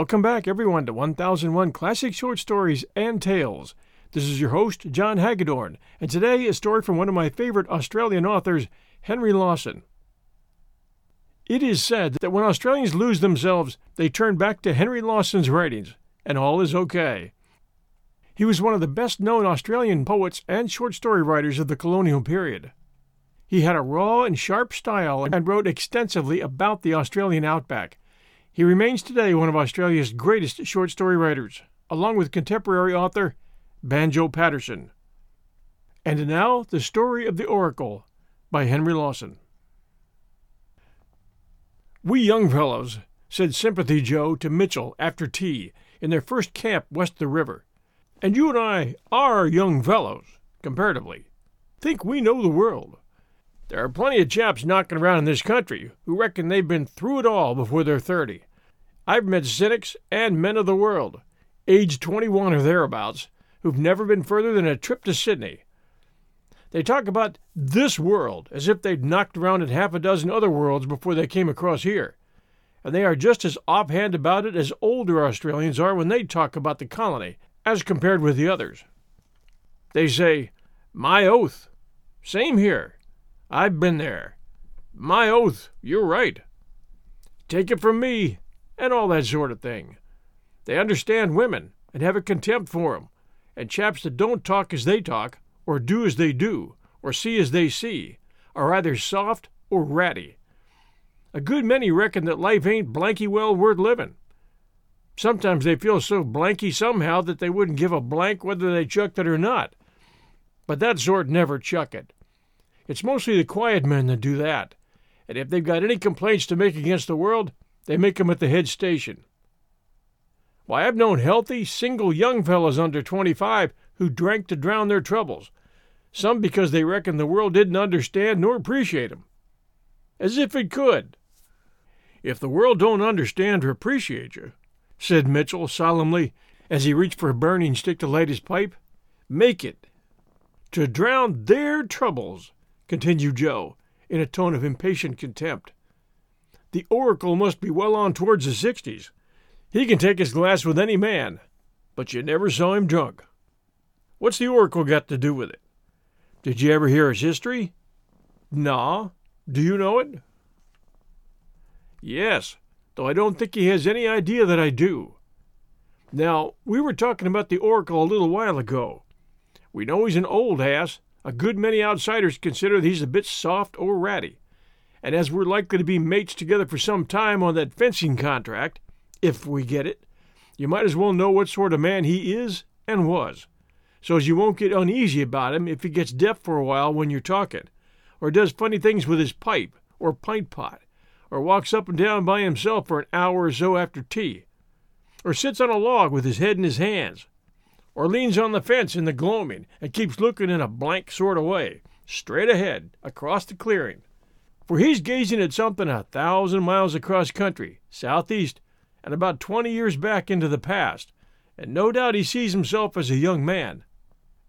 Welcome back, everyone, to 1001 Classic Short Stories and Tales. This is your host, John Hagedorn, and today a story from one of my favorite Australian authors, Henry Lawson. It is said that when Australians lose themselves, they turn back to Henry Lawson's writings, and all is okay. He was one of the best known Australian poets and short story writers of the colonial period. He had a raw and sharp style and wrote extensively about the Australian outback. He remains today one of Australia's greatest short story writers, along with contemporary author Banjo Paterson. And now, the story of the Oracle by Henry Lawson. We young fellows, said Sympathy Joe to Mitchell after tea in their first camp west the river, and you and I are young fellows, comparatively, think we know the world. There are plenty of chaps knocking around in this country who reckon they've been through it all before they're 30. I've met cynics and men of the world, aged 21 or thereabouts, who've never been further than a trip to Sydney. They talk about this world as if they'd knocked around in half a dozen other worlds before they came across here and they are just as offhand about it as older Australians are when they talk about the colony as compared with the others. They say, My oath. Same here. I've been there. My oath, you're right. Take it from me, and all that sort of thing. They understand women and have a contempt for 'em, and chaps that don't talk as they talk, or do as they do, or see as they see, are either soft or ratty. A good many reckon that life ain't blanky well worth living. Sometimes they feel so blanky somehow that they wouldn't give a blank whether they chucked it or not. But that sort never chuck it. It's mostly the quiet men that do that, and if they've got any complaints to make against the world, they make 'em at the head station. Why, I've known healthy, single young fellows under twenty five who drank to drown their troubles, some because they reckoned the world didn't understand nor appreciate 'em. As if it could! If the world don't understand or appreciate you, said Mitchell solemnly as he reached for a burning stick to light his pipe, make it. To drown their troubles, continued Joe, in a tone of impatient contempt. The oracle must be well on towards the sixties. He can take his glass with any man, but you never saw him drunk. What's the oracle got to do with it? Did you ever hear his history? Nah. Do you know it? Yes, though I don't think he has any idea that I do. Now, we were talking about the Oracle a little while ago. We know he's an old ass. A good many outsiders consider that he's a bit soft or ratty. And as we're likely to be mates together for some time on that fencing contract, if we get it, you might as well know what sort of man he is and was, so as you won't get uneasy about him if he gets deaf for a while when you're talking, or does funny things with his pipe or pint pot, or walks up and down by himself for an hour or so after tea, or sits on a log with his head in his hands, or leans on the fence in the gloaming and keeps looking in a blank sort of way, straight ahead, across the clearing. For he's gazing at something a thousand miles across country, southeast, and about twenty years back into the past, and no doubt he sees himself as a young man,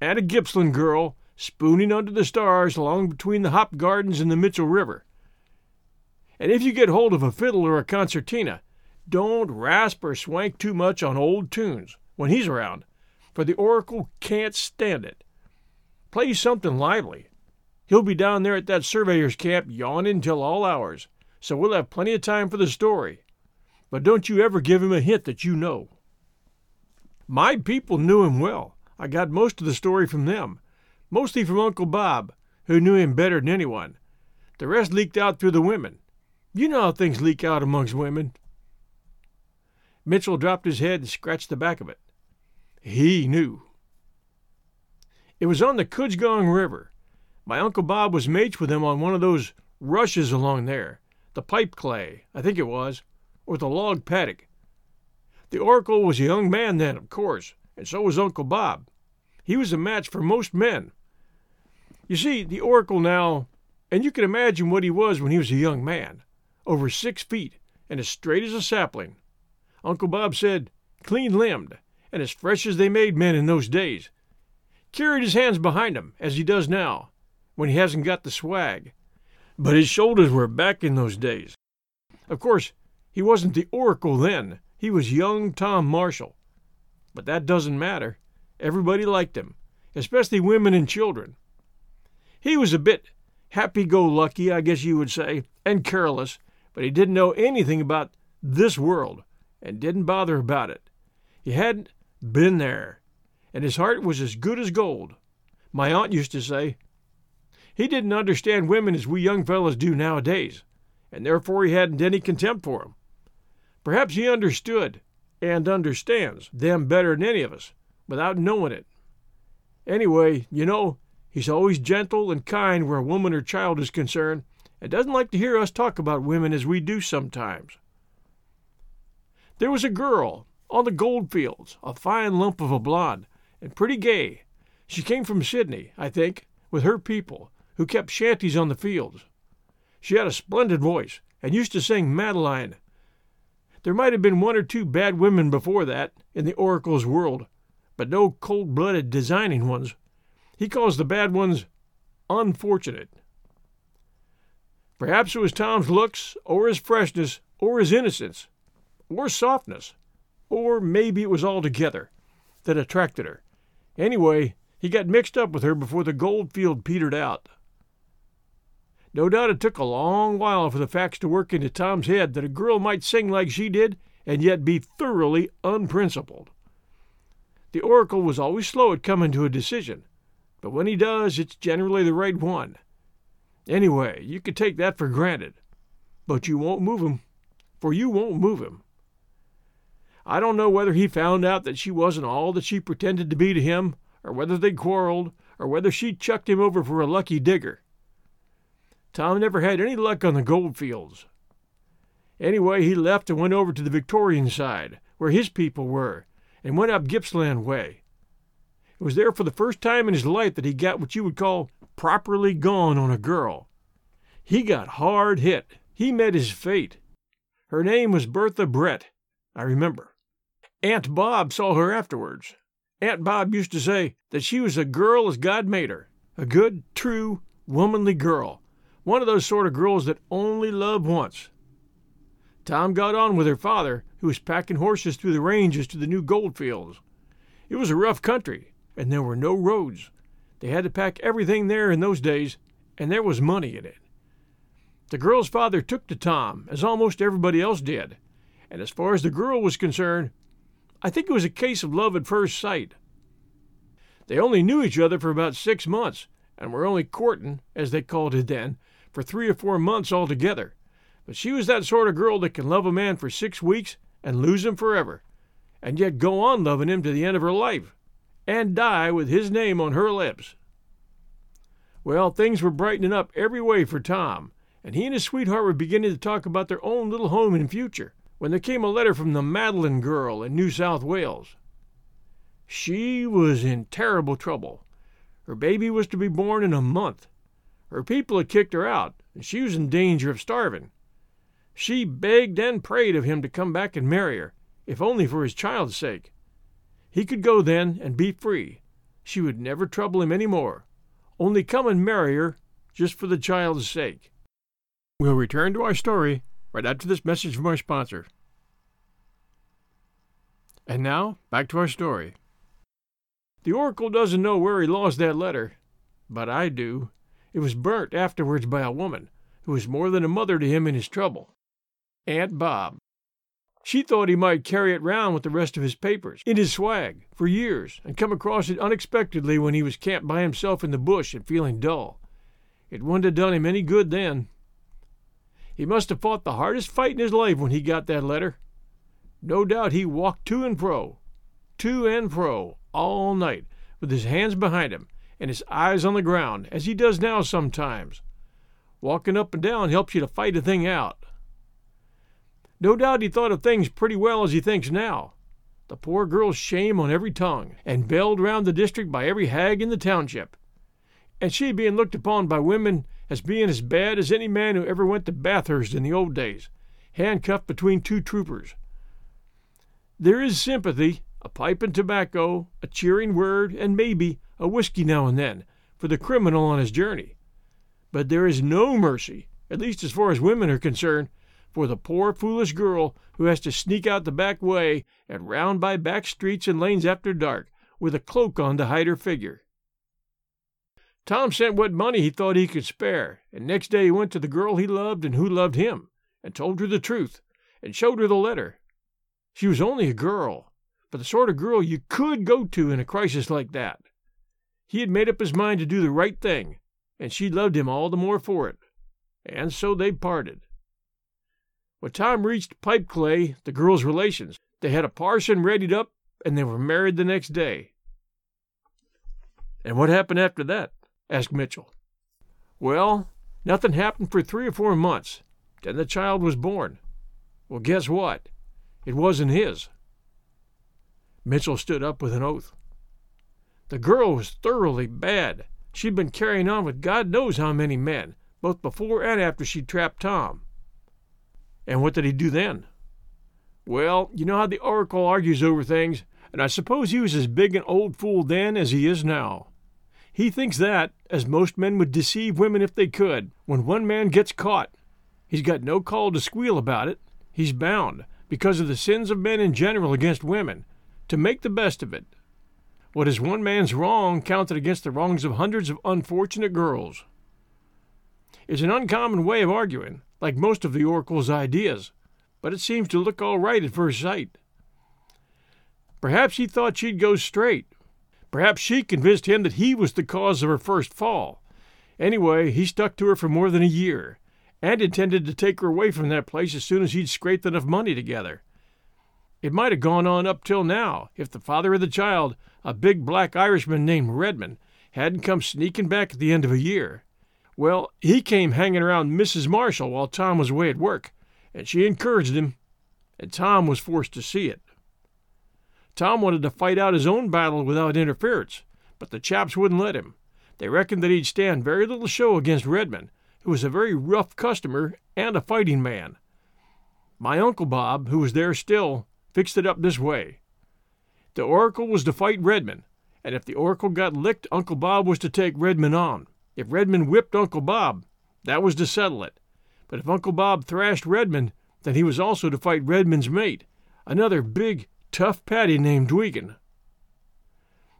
and a Gippsland girl, spooning under the stars along between the hop gardens and the Mitchell River and if you get hold of a fiddle or a concertina, don't rasp or swank too much on old tunes when he's around, for the oracle can't stand it. Play something lively. He'll be down there at that surveyor's camp yawning till all hours, so we'll have plenty of time for the story. But don't you ever give him a hint that you know. My people knew him well. I got most of the story from them, mostly from Uncle Bob, who knew him better than anyone. The rest leaked out through the women. You know how things leak out amongst women. Mitchell dropped his head and scratched the back of it. He knew. It was on the Cudgegong River. My Uncle Bob was mates with him on one of those rushes along there, the pipe clay, I think it was, or the log paddock. The Oracle was a young man then, of course, and so was Uncle Bob. He was a match for most men. You see, the Oracle now, and you can imagine what he was when he was a young man over six feet and as straight as a sapling. Uncle Bob said, clean limbed, and as fresh as they made men in those days. Carried his hands behind him, as he does now, when he hasn't got the swag. But his shoulders were back in those days. Of course, he wasn't the oracle then. He was young Tom Marshall. But that doesn't matter. Everybody liked him, especially women and children. He was a bit happy go lucky, I guess you would say, and careless, but he didn't know anything about this world and didn't bother about it. He hadn't been there, and his heart was as good as gold. My aunt used to say. He didn't understand women as we young fellows do nowadays, and therefore he hadn't any contempt for 'em. Perhaps he understood, and understands, them better than any of us, without knowing it. Anyway, you know, he's always gentle and kind where a woman or child is concerned, and doesn't like to hear us talk about women as we do sometimes. There was a girl on the goldfields, a fine lump of a blonde, and pretty gay. She came from Sydney, I think, with her people, who kept shanties on the fields. She had a splendid voice, and used to sing Madeline there might have been one or two bad women before that, in the oracle's world, but no cold blooded, designing ones. He calls the bad ones unfortunate. Perhaps it was Tom's looks, or his freshness, or his innocence, or softness, or maybe it was all together that attracted her. Anyway, he got mixed up with her before the gold field petered out. No doubt it took a long while for the facts to work into Tom's head that a girl might sing like she did and yet be thoroughly unprincipled. The oracle was always slow at coming to a decision, but when he does, it's generally the right one. Anyway, you can take that for granted, but you won't move him, for you won't move him. I don't know whether he found out that she wasn't all that she pretended to be to him, or whether they quarreled, or whether she chucked him over for a lucky digger. Tom never had any luck on the gold fields. Anyway, he left and went over to the Victorian side, where his people were, and went up Gippsland way. It was there for the first time in his life that he got what you would call properly gone on a girl. He got hard hit. He met his fate. Her name was Bertha Brett, I remember. Aunt Bob saw her afterwards. Aunt Bob used to say that she was a girl as God made her, a good, true, womanly girl, one of those sort of girls that only love once. Tom got on with her father, who was packing horses through the ranges to the new gold fields. It was a rough country, and there were no roads. They had to pack everything there in those days, and there was money in it. The girl's father took to Tom, as almost everybody else did, and as far as the girl was concerned, I think it was a case of love at first sight. They only knew each other for about six months, and were only courting, as they called it then, for three or four months altogether, but she was that sort of girl that can love a man for six weeks and lose him forever, and yet go on loving him to the end of her life, and die with his name on her lips. Well, things were brightening up every way for Tom, and he and his sweetheart were beginning to talk about their own little home and future, when there came a letter from the Madeline girl in New South Wales. She was in terrible trouble. Her baby was to be born in a month, her people had kicked her out, and she was in danger of starving. She begged and prayed of him to come back and marry her, if only for his child's sake. He could go then and be free. She would never trouble him any more. Only come and marry her just for the child's sake. We'll return to our story right after this message from our sponsor. And now, back to our story. The Oracle doesn't know where he lost that letter, but I do. It was burnt afterwards by a woman who was more than a mother to him in his trouble Aunt Bob. She thought he might carry it round with the rest of his papers, in his swag, for years, and come across it unexpectedly when he was camped by himself in the bush and feeling dull. It wouldn't have done him any good then. He must have fought the hardest fight in his life when he got that letter. No doubt he walked to and fro, to and fro, all night, with his hands behind him, and his eyes on the ground, as he does now sometimes. Walking up and down helps you to fight a thing out. No doubt he thought of things pretty well as he thinks now. The poor girl's shame on every tongue, and belled round the district by every hag in the township. And she being looked upon by women as being as bad as any man who ever went to Bathurst in the old days, handcuffed between two troopers. There is sympathy, a pipe and tobacco, a cheering word, and maybe a whiskey now and then, for the criminal on his journey. But there is no mercy, at least as far as women are concerned, for the poor foolish girl who has to sneak out the back way and round by back streets and lanes after dark, with a cloak on to hide her figure. Tom sent what money he thought he could spare, and next day he went to the girl he loved and who loved him, and told her the truth, and showed her the letter. She was only a girl, but the sort of girl you could go to in a crisis like that. He had made up his mind to do the right thing, and she loved him all the more for it. And so they parted. When Tom reached Pipe Clay, the girl's relations, they had a parson readied up, and they were married the next day. And what happened after that? asked Mitchell. Well, nothing happened for three or four months. Then the child was born. Well, guess what? It wasn't his. Mitchell stood up with an oath. The girl was thoroughly bad. She'd been carrying on with God knows how many men, both before and after she trapped Tom. And what did he do then? Well, you know how the Oracle argues over things, and I suppose he was as big an old fool then as he is now. He thinks that, as most men would deceive women if they could, when one man gets caught, he's got no call to squeal about it. He's bound, because of the sins of men in general against women, to make the best of it. What is one man's wrong counted against the wrongs of hundreds of unfortunate girls? It's an uncommon way of arguing, like most of the oracle's ideas, but it seems to look all right at first sight. Perhaps he thought she'd go straight, Perhaps she convinced him that he was the cause of her first fall. Anyway, he stuck to her for more than a year, and intended to take her away from that place as soon as he'd scraped enough money together. It might have gone on up till now if the father of the child, a big black Irishman named Redmond, hadn't come sneaking back at the end of a year. Well, he came hanging around Mrs. Marshall while Tom was away at work, and she encouraged him, and Tom was forced to see it. Tom wanted to fight out his own battle without interference, but the chaps wouldn't let him. They reckoned that he'd stand very little show against Redmond, who was a very rough customer and a fighting man. My Uncle Bob, who was there still, fixed it up this way. The Oracle was to fight Redmond, and if the Oracle got licked, Uncle Bob was to take Redmond on. If Redmond whipped Uncle Bob, that was to settle it. But if Uncle Bob thrashed Redmond, then he was also to fight Redmond's mate, another big, tough Paddy named Duigan.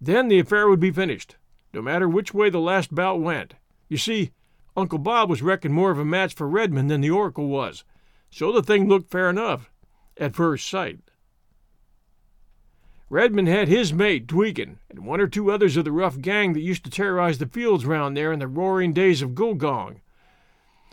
Then the affair would be finished, no matter which way the last bout went. You see, Uncle Bob was reckoned more of a match for Redmond than the Oracle was, so the thing looked fair enough at first sight. Redmond had his mate, Duigan, and one or two others of the rough gang that used to terrorize the fields round there in the roaring days of Gulgong.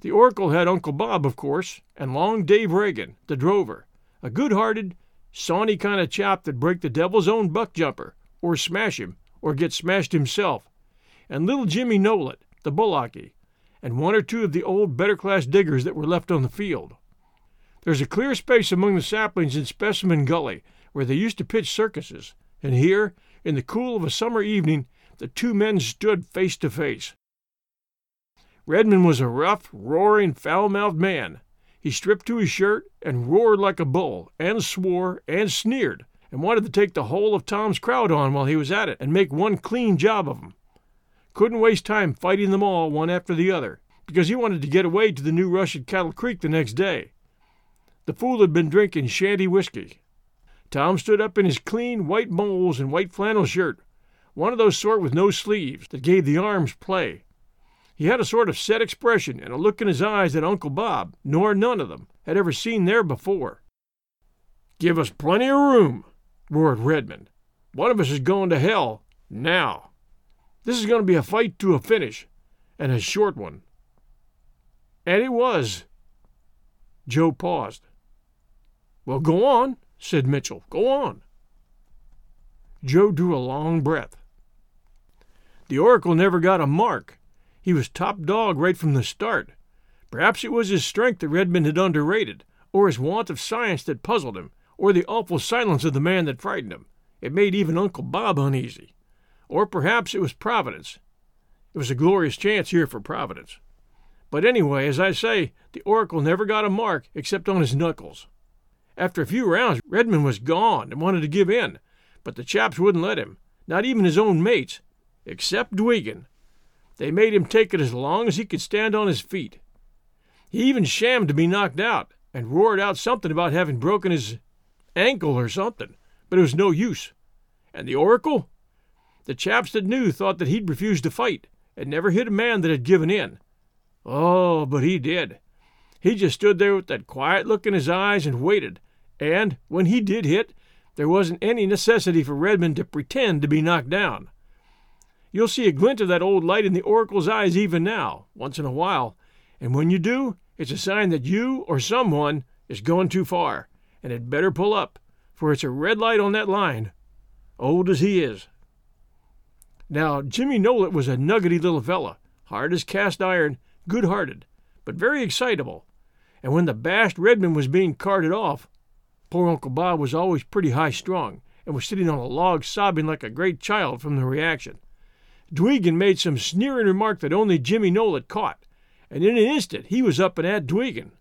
The Oracle had Uncle Bob, of course, and Long Dave Regan, the drover, a good hearted, sawney kind of chap that'd break the devil's own buck jumper, or smash him, or get smashed himself, and little Jimmy Nowlett, the bullocky, and one or two of the old better class diggers that were left on the field. There's a clear space among the saplings in Specimen Gully where they used to pitch circuses, and here, in the cool of a summer evening, the two men stood face to face. Redmond was a rough, roaring, foul mouthed man, he stripped to his shirt and roared like a bull, and swore and sneered, and wanted to take the whole of Tom's crowd on while he was at it and make one clean job of 'em. Couldn't waste time fighting them all one after the other, because he wanted to get away to the new rush at Cattle Creek the next day. The fool had been drinking shanty whiskey. Tom stood up in his clean white moles and white flannel shirt, one of those sort with no sleeves that gave the arms play. He had a sort of set expression and a look in his eyes that Uncle Bob, nor none of them, had ever seen there before. Give us plenty of room, roared Redmond. One of us is going to hell, now. This is going to be a fight to a finish, and a short one. And it was. Joe paused. Well, go on, said Mitchell. Go on. Joe drew a long breath. The Oracle never got a mark, he was top dog right from the start. Perhaps it was his strength that Redmond had underrated, or his want of science that puzzled him, or the awful silence of the man that frightened him. It made even Uncle Bob uneasy. Or perhaps it was Providence. It was a glorious chance here for Providence. But anyway, as I say, the Oracle never got a mark except on his knuckles. After a few rounds, Redmond was gone and wanted to give in, but the chaps wouldn't let him, not even his own mates, except Duigan, they made him take it as long as he could stand on his feet. He even shammed to be knocked out, and roared out something about having broken his ankle or something, but it was no use. And the Oracle? The chaps that knew thought that he'd refused to fight, and never hit a man that had given in. Oh, but he did. He just stood there with that quiet look in his eyes and waited, and when he did hit, there wasn't any necessity for Redmond to pretend to be knocked down. You'll see a glint of that old light in the Oracle's eyes even now, once in a while, and when you do, it's a sign that you or someone is going too far, and had better pull up, for it's a red light on that line, old as he is. Now, Jimmy Nowlett was a nuggety little fellow, hard as cast iron, good hearted, but very excitable, and when the bashed Redmond was being carted off, poor Uncle Bob was always pretty high strung, and was sitting on a log sobbing like a great child from the reaction. Duigan made some sneering remark that only Jimmy Nowlett caught, and in an instant he was up and at Duigan.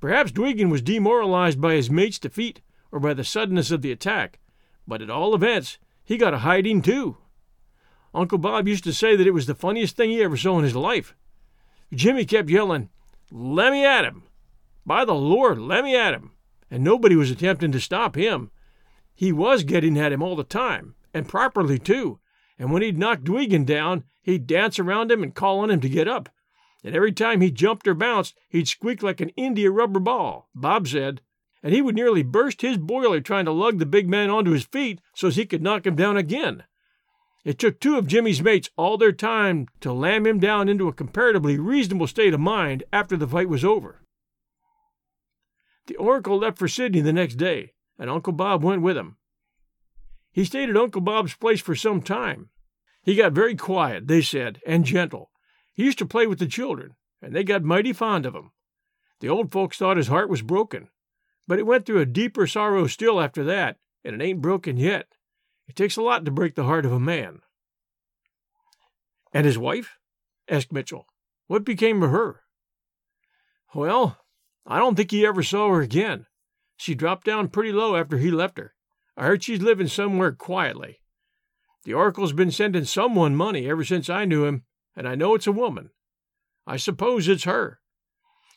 Perhaps Duigan was demoralized by his mate's defeat or by the suddenness of the attack, but at all events he got a hiding too. Uncle Bob used to say that it was the funniest thing he ever saw in his life. Jimmy kept yelling, Let me at him! By the Lord, let me at him! And nobody was attempting to stop him. He was getting at him all the time, and properly too, and when he'd knock Duigan down, he'd dance around him and call on him to get up, and every time he jumped or bounced, he'd squeak like an India rubber ball, Bob said, and he would nearly burst his boiler trying to lug the big man onto his feet so's he could knock him down again. It took two of Jimmy's mates all their time to lam him down into a comparatively reasonable state of mind after the fight was over. The Oracle left for Sydney the next day, and Uncle Bob went with him. He stayed at Uncle Bob's place for some time. He got very quiet, they said, and gentle, he used to play with the children, and they got mighty fond of him. The old folks thought his heart was broken, but it went through a deeper sorrow still after that, and it ain't broken yet. It takes a lot to break the heart of a man. And his wife? asked Mitchell. What became of her? Well, I don't think he ever saw her again. She dropped down pretty low after he left her. I heard she's living somewhere quietly. The Oracle's been sending someone money ever since I knew him, and I know it's a woman. I suppose it's her.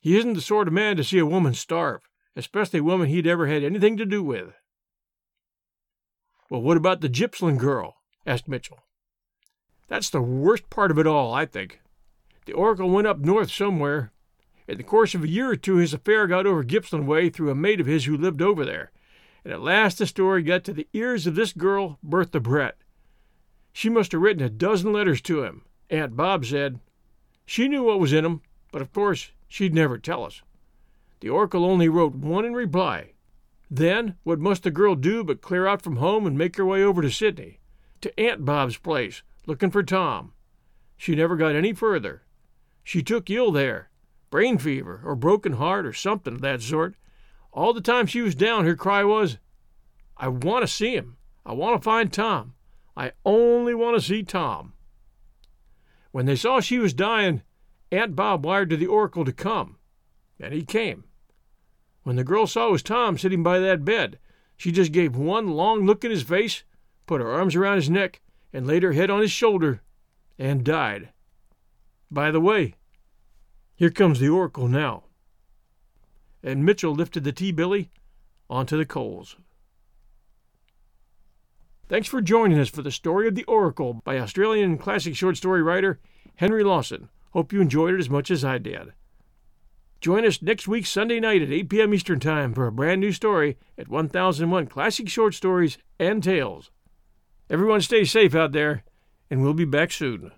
He isn't the sort of man to see a woman starve, especially a woman he'd ever had anything to do with. Well, what about the Gippsland girl? asked Mitchell. That's the worst part of it all, I think. The Oracle went up north somewhere. In the course of a year or two, his affair got over Gippsland way through a mate of his who lived over there, and at last the story got to the ears of this girl, Bertha Brett. She must have written a dozen letters to him, Aunt Bob said. She knew what was in 'em, but of course she'd never tell us. The Oracle only wrote one in reply. Then, what must the girl do but clear out from home and make her way over to Sydney, to Aunt Bob's place, looking for Tom? She never got any further. She took ill there, brain fever or broken heart or something of that sort. All the time she was down, her cry was, I want to see him. I want to find Tom. I only want to see Tom. When they saw she was dying, Aunt Bob wired to the Oracle to come, and he came. When the girl saw it was Tom sitting by that bed, she just gave one long look in his face, put her arms around his neck, and laid her head on his shoulder, and died. By the way, here comes the Oracle now. And Mitchell lifted the tea billy onto the coals. Thanks for joining us for the story of the Oracle by Australian classic short story writer Henry Lawson. Hope you enjoyed it as much as I did. Join us next week, Sunday night at 8 p.m. Eastern Time for a brand new story at 1001 Classic Short Stories and Tales. Everyone stay safe out there, and we'll be back soon.